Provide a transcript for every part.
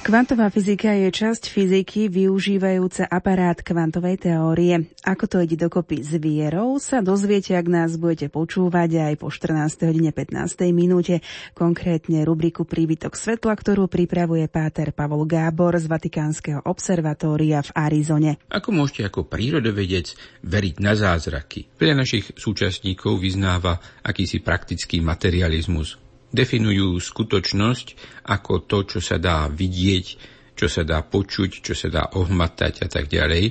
Kvantová fyzika je časť fyziky využívajúca aparát kvantovej teórie. Ako to ide dokopy s vierou, sa dozviete, ak nás budete počúvať aj po 14. hodine 15. minúte, konkrétne rubriku Príbytok svetla, ktorú pripravuje páter Pavol Gábor z Vatikánskeho observatória v Arizone. Ako môžete ako prírodovedec veriť na zázraky? Veľa našich súčasníkov vyznáva akýsi praktický materializmus, definujú skutočnosť ako to, čo sa dá vidieť, čo sa dá počuť, čo sa dá ohmatať a tak ďalej.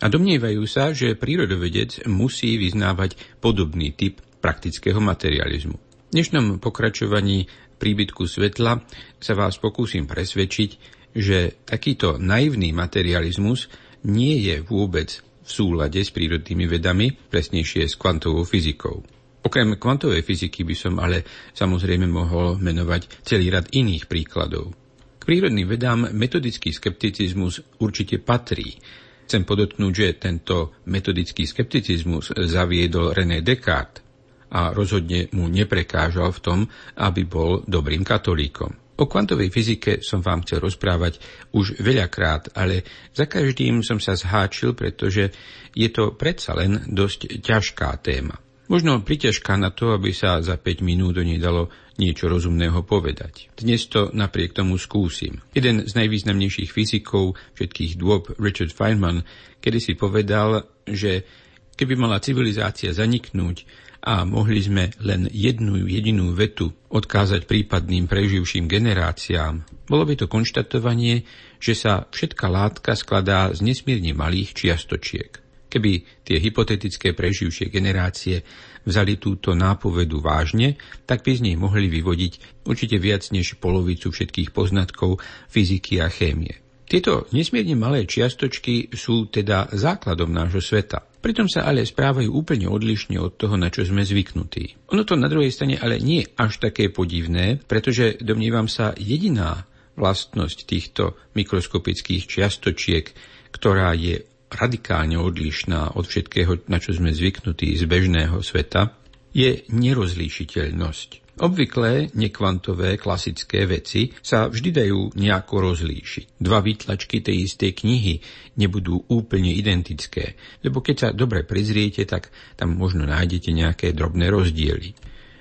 A domnievajú sa, že prírodovedec musí vyznávať podobný typ praktického materializmu. V dnešnom pokračovaní príbytku svetla sa vás pokúsim presvedčiť, že takýto naivný materializmus nie je vôbec v súlade s prírodnými vedami, presnejšie s kvantovou fyzikou. Okrem kvantovej fyziky by som ale samozrejme mohol menovať celý rad iných príkladov. K prírodným vedám metodický skepticizmus určite patrí. Chcem podotknúť, že tento metodický skepticizmus zaviedol René Descartes a rozhodne mu neprekážal v tom, aby bol dobrým katolíkom. O kvantovej fyzike som vám chcel rozprávať už veľakrát, ale za každým som sa zháčil, pretože je to predsa len dosť ťažká téma. Možno priťažká na to, aby sa za 5 minút o nej dalo niečo rozumného povedať. Dnes to napriek tomu skúsim. Jeden z najvýznamnejších fyzikov všetkých dôb, Richard Feynman, kedy si povedal, že keby mala civilizácia zaniknúť a mohli sme len jednu jedinú vetu odkázať prípadným preživším generáciám, bolo by to konštatovanie, že sa všetká látka skladá z nesmierne malých čiastočiek. Keby tie hypotetické preživšie generácie vzali túto nápovedu vážne, tak by z nej mohli vyvodiť určite viac než polovicu všetkých poznatkov fyziky a chémie. Tieto nesmierne malé čiastočky sú teda základom nášho sveta. Pritom sa ale správajú úplne odlišne od toho, na čo sme zvyknutí. Ono to na druhej strane ale nie až také podivné, pretože domnívam sa jediná vlastnosť týchto mikroskopických čiastočiek, ktorá je radikálne odlišná od všetkého, na čo sme zvyknutí z bežného sveta, je nerozlíšiteľnosť. Obvyklé nekvantové klasické veci sa vždy dajú nejako rozlíšiť. Dva výtlačky tej istej knihy nebudú úplne identické, lebo keď sa dobre prizriete, tak tam možno nájdete nejaké drobné rozdiely.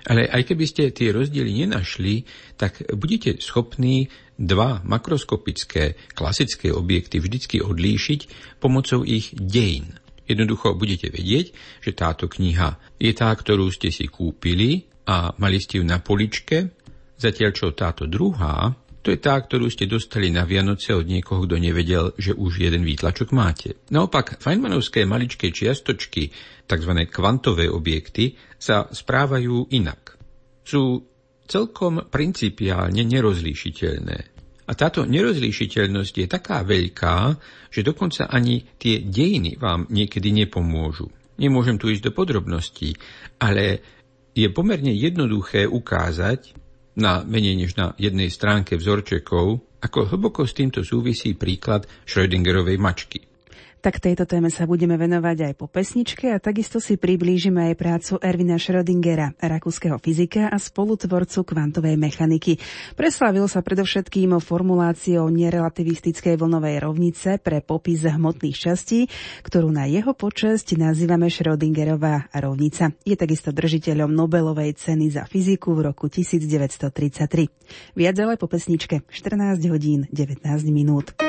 Ale aj keby ste tie rozdiely nenašli, tak budete schopní dva makroskopické klasické objekty vždycky odlíšiť pomocou ich dejín. Jednoducho budete vedieť, že táto kniha je tá, ktorú ste si kúpili a mali ste ju na poličke, zatiaľ čo táto druhá, to je tá, ktorú ste dostali na Vianoce od niekoho, kto nevedel, že už jeden výtlačok máte. Naopak, Feynmanovské maličké čiastočky, tzv. kvantové objekty, sa správajú inak. Sú celkom principiálne nerozlíšiteľné. A táto nerozlíšiteľnosť je taká veľká, že dokonca ani tie dejiny vám niekedy nepomôžu. Nemôžem tu ísť do podrobností, ale je pomerne jednoduché ukázať na menej než na jednej stránke vzorčekov, ako hlboko s týmto súvisí príklad Schrödingerovej mačky. Tak tejto téme sa budeme venovať aj po pesničke a takisto si priblížime aj prácu Ervina Schrödingera, rakúskeho fyzika a spolutvorcu kvantovej mechaniky. Preslavil sa predovšetkým formuláciou nerelativistickej vlnovej rovnice pre popis hmotných častí, ktorú na jeho počesť nazývame Schrödingerová rovnica. Je takisto držiteľom Nobelovej ceny za fyziku v roku 1933. Viac ale po pesničke 14 hodín 19 minút.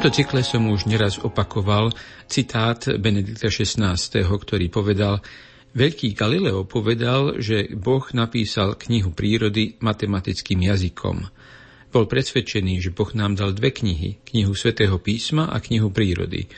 Tomto cykle som už neraz opakoval citát Benedikta XVI, ktorý povedal Veľký Galileo povedal, že Boh napísal knihu prírody matematickým jazykom. Bol presvedčený, že Boh nám dal dve knihy, knihu svätého písma a knihu prírody.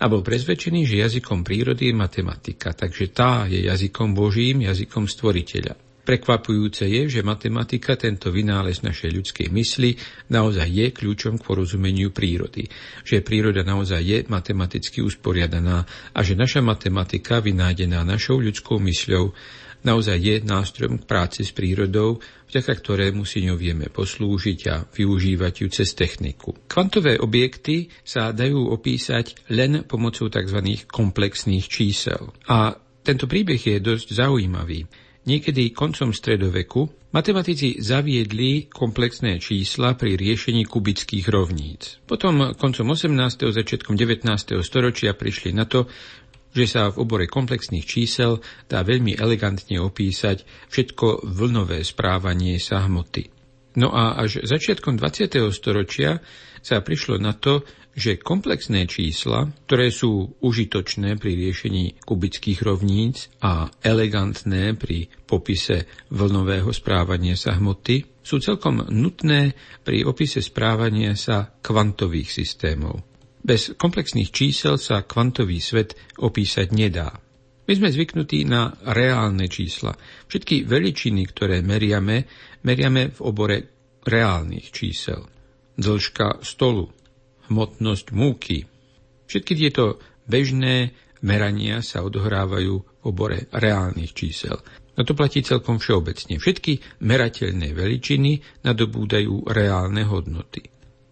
A bol presvedčený, že jazykom prírody je matematika, takže tá je jazykom Božím, jazykom stvoriteľa. Prekvapujúce je, že matematika, tento vynález našej ľudskej mysli, naozaj je kľúčom k porozumeniu prírody. Že príroda naozaj je matematicky usporiadaná a že naša matematika, vynájdená našou ľudskou mysľou, naozaj je nástrojom k práci s prírodou, vďaka ktorému si ňou vieme poslúžiť a využívať ju cez techniku. Kvantové objekty sa dajú opísať len pomocou tzv. komplexných čísel. A tento príbeh je dosť zaujímavý. Niekedy koncom stredoveku matematici zaviedli komplexné čísla pri riešení kubických rovníc. Potom koncom 18. začiatkom 19. storočia prišli na to, že sa v obore komplexných čísel dá veľmi elegantne opísať všetko vlnové správanie sa hmoty. No a až začiatkom 20. storočia sa prišlo na to, že komplexné čísla, ktoré sú užitočné pri riešení kubických rovníc a elegantné pri popise vlnového správania sa hmoty, sú celkom nutné pri opise správania sa kvantových systémov. Bez komplexných čísel sa kvantový svet opísať nedá. My sme zvyknutí na reálne čísla. Všetky veličiny, ktoré meriame, meriame v obore reálnych čísel. Dĺžka stolu, hmotnosť múky. Všetky tieto bežné merania sa odohrávajú v obore reálnych čísel. No to platí celkom všeobecne. Všetky merateľné veličiny nadobúdajú reálne hodnoty.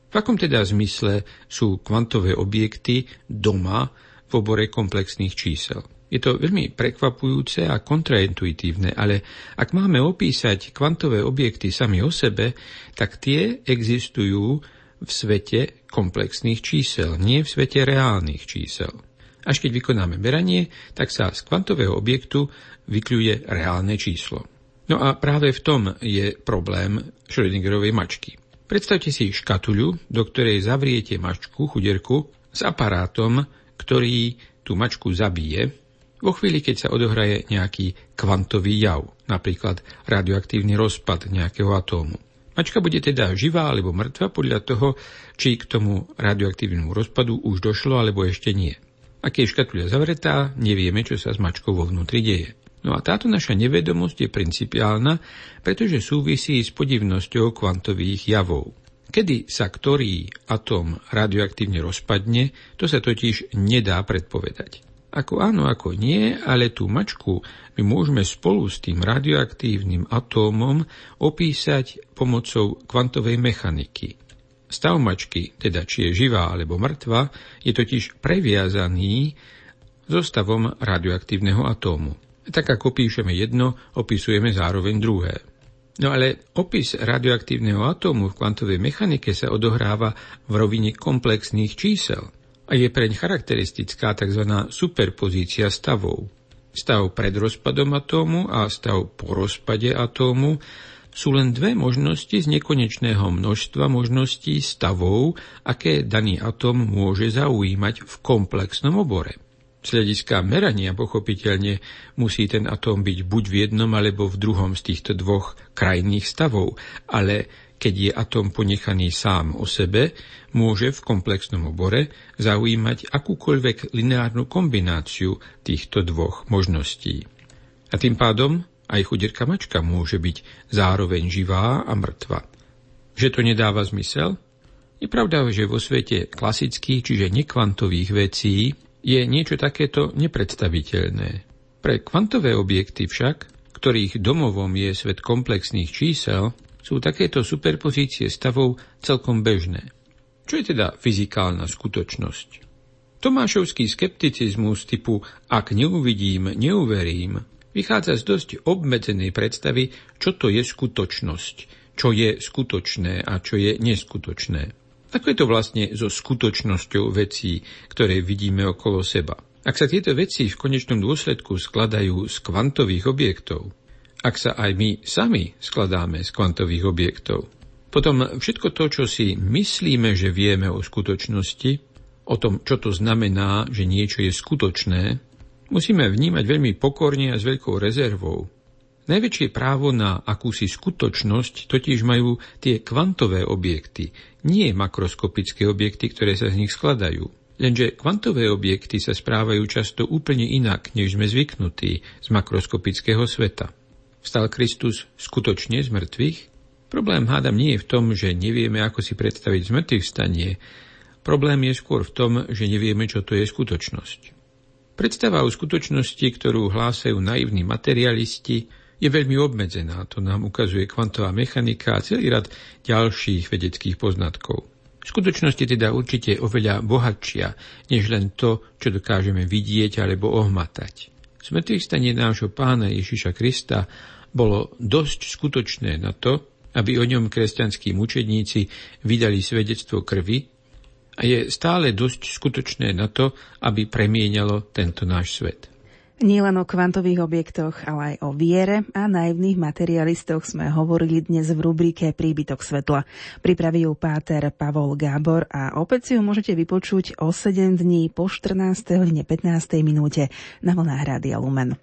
V akom teda zmysle sú kvantové objekty doma v obore komplexných čísel? Je to veľmi prekvapujúce a kontraintuitívne, ale ak máme opísať kvantové objekty sami o sebe, tak tie existujú v svete komplexných čísel, nie v svete reálnych čísel. Až keď vykonáme meranie, tak sa z kvantového objektu vykľuje reálne číslo. No a práve v tom je problém Schrödingerovej mačky. Predstavte si škatuľu, do ktorej zavriete mačku, chuderku, s aparátom, ktorý tú mačku zabije, vo chvíli, keď sa odohraje nejaký kvantový jav, napríklad radioaktívny rozpad nejakého atómu. Mačka bude teda živá alebo mŕtva podľa toho, či k tomu radioaktívnemu rozpadu už došlo alebo ešte nie. Ak je škatuľa zavretá, nevieme, čo sa s mačkou vo vnútri deje. No a táto naša nevedomosť je principiálna, pretože súvisí s podivnosťou kvantových javov. Kedy sa ktorý atóm radioaktívne rozpadne, to sa totiž nedá predpovedať. Ako áno, ako nie, ale tú mačku my môžeme spolu s tým radioaktívnym atómom opísať pomocou kvantovej mechaniky. Stav mačky, teda či je živá alebo mŕtva, je totiž previazaný so stavom radioaktívneho atómu. Tak ako píšeme jedno, opisujeme zároveň druhé. No ale opis radioaktívneho atómu v kvantovej mechanike sa odohráva v rovine komplexných čísel – a je preň charakteristická tzv. superpozícia stavov. Stav pred rozpadom atómu a stav po rozpade atómu sú len dve možnosti z nekonečného množstva možností stavov, aké daný atóm môže zaujímať v komplexnom obore. Z hľadiska merania pochopiteľne musí ten atóm byť buď v jednom alebo v druhom z týchto dvoch krajných stavov, ale keď je atom ponechaný sám o sebe, môže v komplexnom obore zaujímať akúkoľvek lineárnu kombináciu týchto dvoch možností. A tým pádom aj chudierka mačka môže byť zároveň živá a mŕtva. Že to nedáva zmysel? Je pravda, že vo svete klasických, čiže nekvantových vecí je niečo takéto nepredstaviteľné. Pre kvantové objekty však, ktorých domovom je svet komplexných čísel, sú takéto superpozície stavov celkom bežné. Čo je teda fyzikálna skutočnosť? Tomášovský skepticizmus typu ak neuvidím, neuverím, vychádza z dosť obmedzenej predstavy, čo to je skutočnosť, čo je skutočné a čo je neskutočné. Ako je to vlastne so skutočnosťou vecí, ktoré vidíme okolo seba? Ak sa tieto veci v konečnom dôsledku skladajú z kvantových objektov, ak sa aj my sami skladáme z kvantových objektov. Potom všetko to, čo si myslíme, že vieme o skutočnosti, o tom, čo to znamená, že niečo je skutočné, musíme vnímať veľmi pokorne a s veľkou rezervou. Najväčšie právo na akúsi skutočnosť totiž majú tie kvantové objekty, nie makroskopické objekty, ktoré sa z nich skladajú. Lenže kvantové objekty sa správajú často úplne inak, než sme zvyknutí z makroskopického sveta. Vstal Kristus skutočne z mŕtvych? Problém hádam nie je v tom, že nevieme, ako si predstaviť zmrtvých stanie. Problém je skôr v tom, že nevieme, čo to je skutočnosť. Predstava o skutočnosti, ktorú hlásajú naivní materialisti, je veľmi obmedzená. To nám ukazuje kvantová mechanika a celý rad ďalších vedeckých poznatkov. V skutočnosti teda určite oveľa bohatšia, než len to, čo dokážeme vidieť alebo ohmatať. Smrtvých stanie nášho pána Ježiša Krista bolo dosť skutočné na to, aby o ňom kresťanskí mučedníci vydali svedectvo krvi a je stále dosť skutočné na to, aby premienialo tento náš svet. Nie len o kvantových objektoch, ale aj o viere a naivných materialistoch sme hovorili dnes v rubrike Príbytok svetla. Pripraví ju páter Pavol Gábor a opäť si ju môžete vypočuť o 7 dní po 14. hodine 15. minúte na vlnách Rádia Lumen.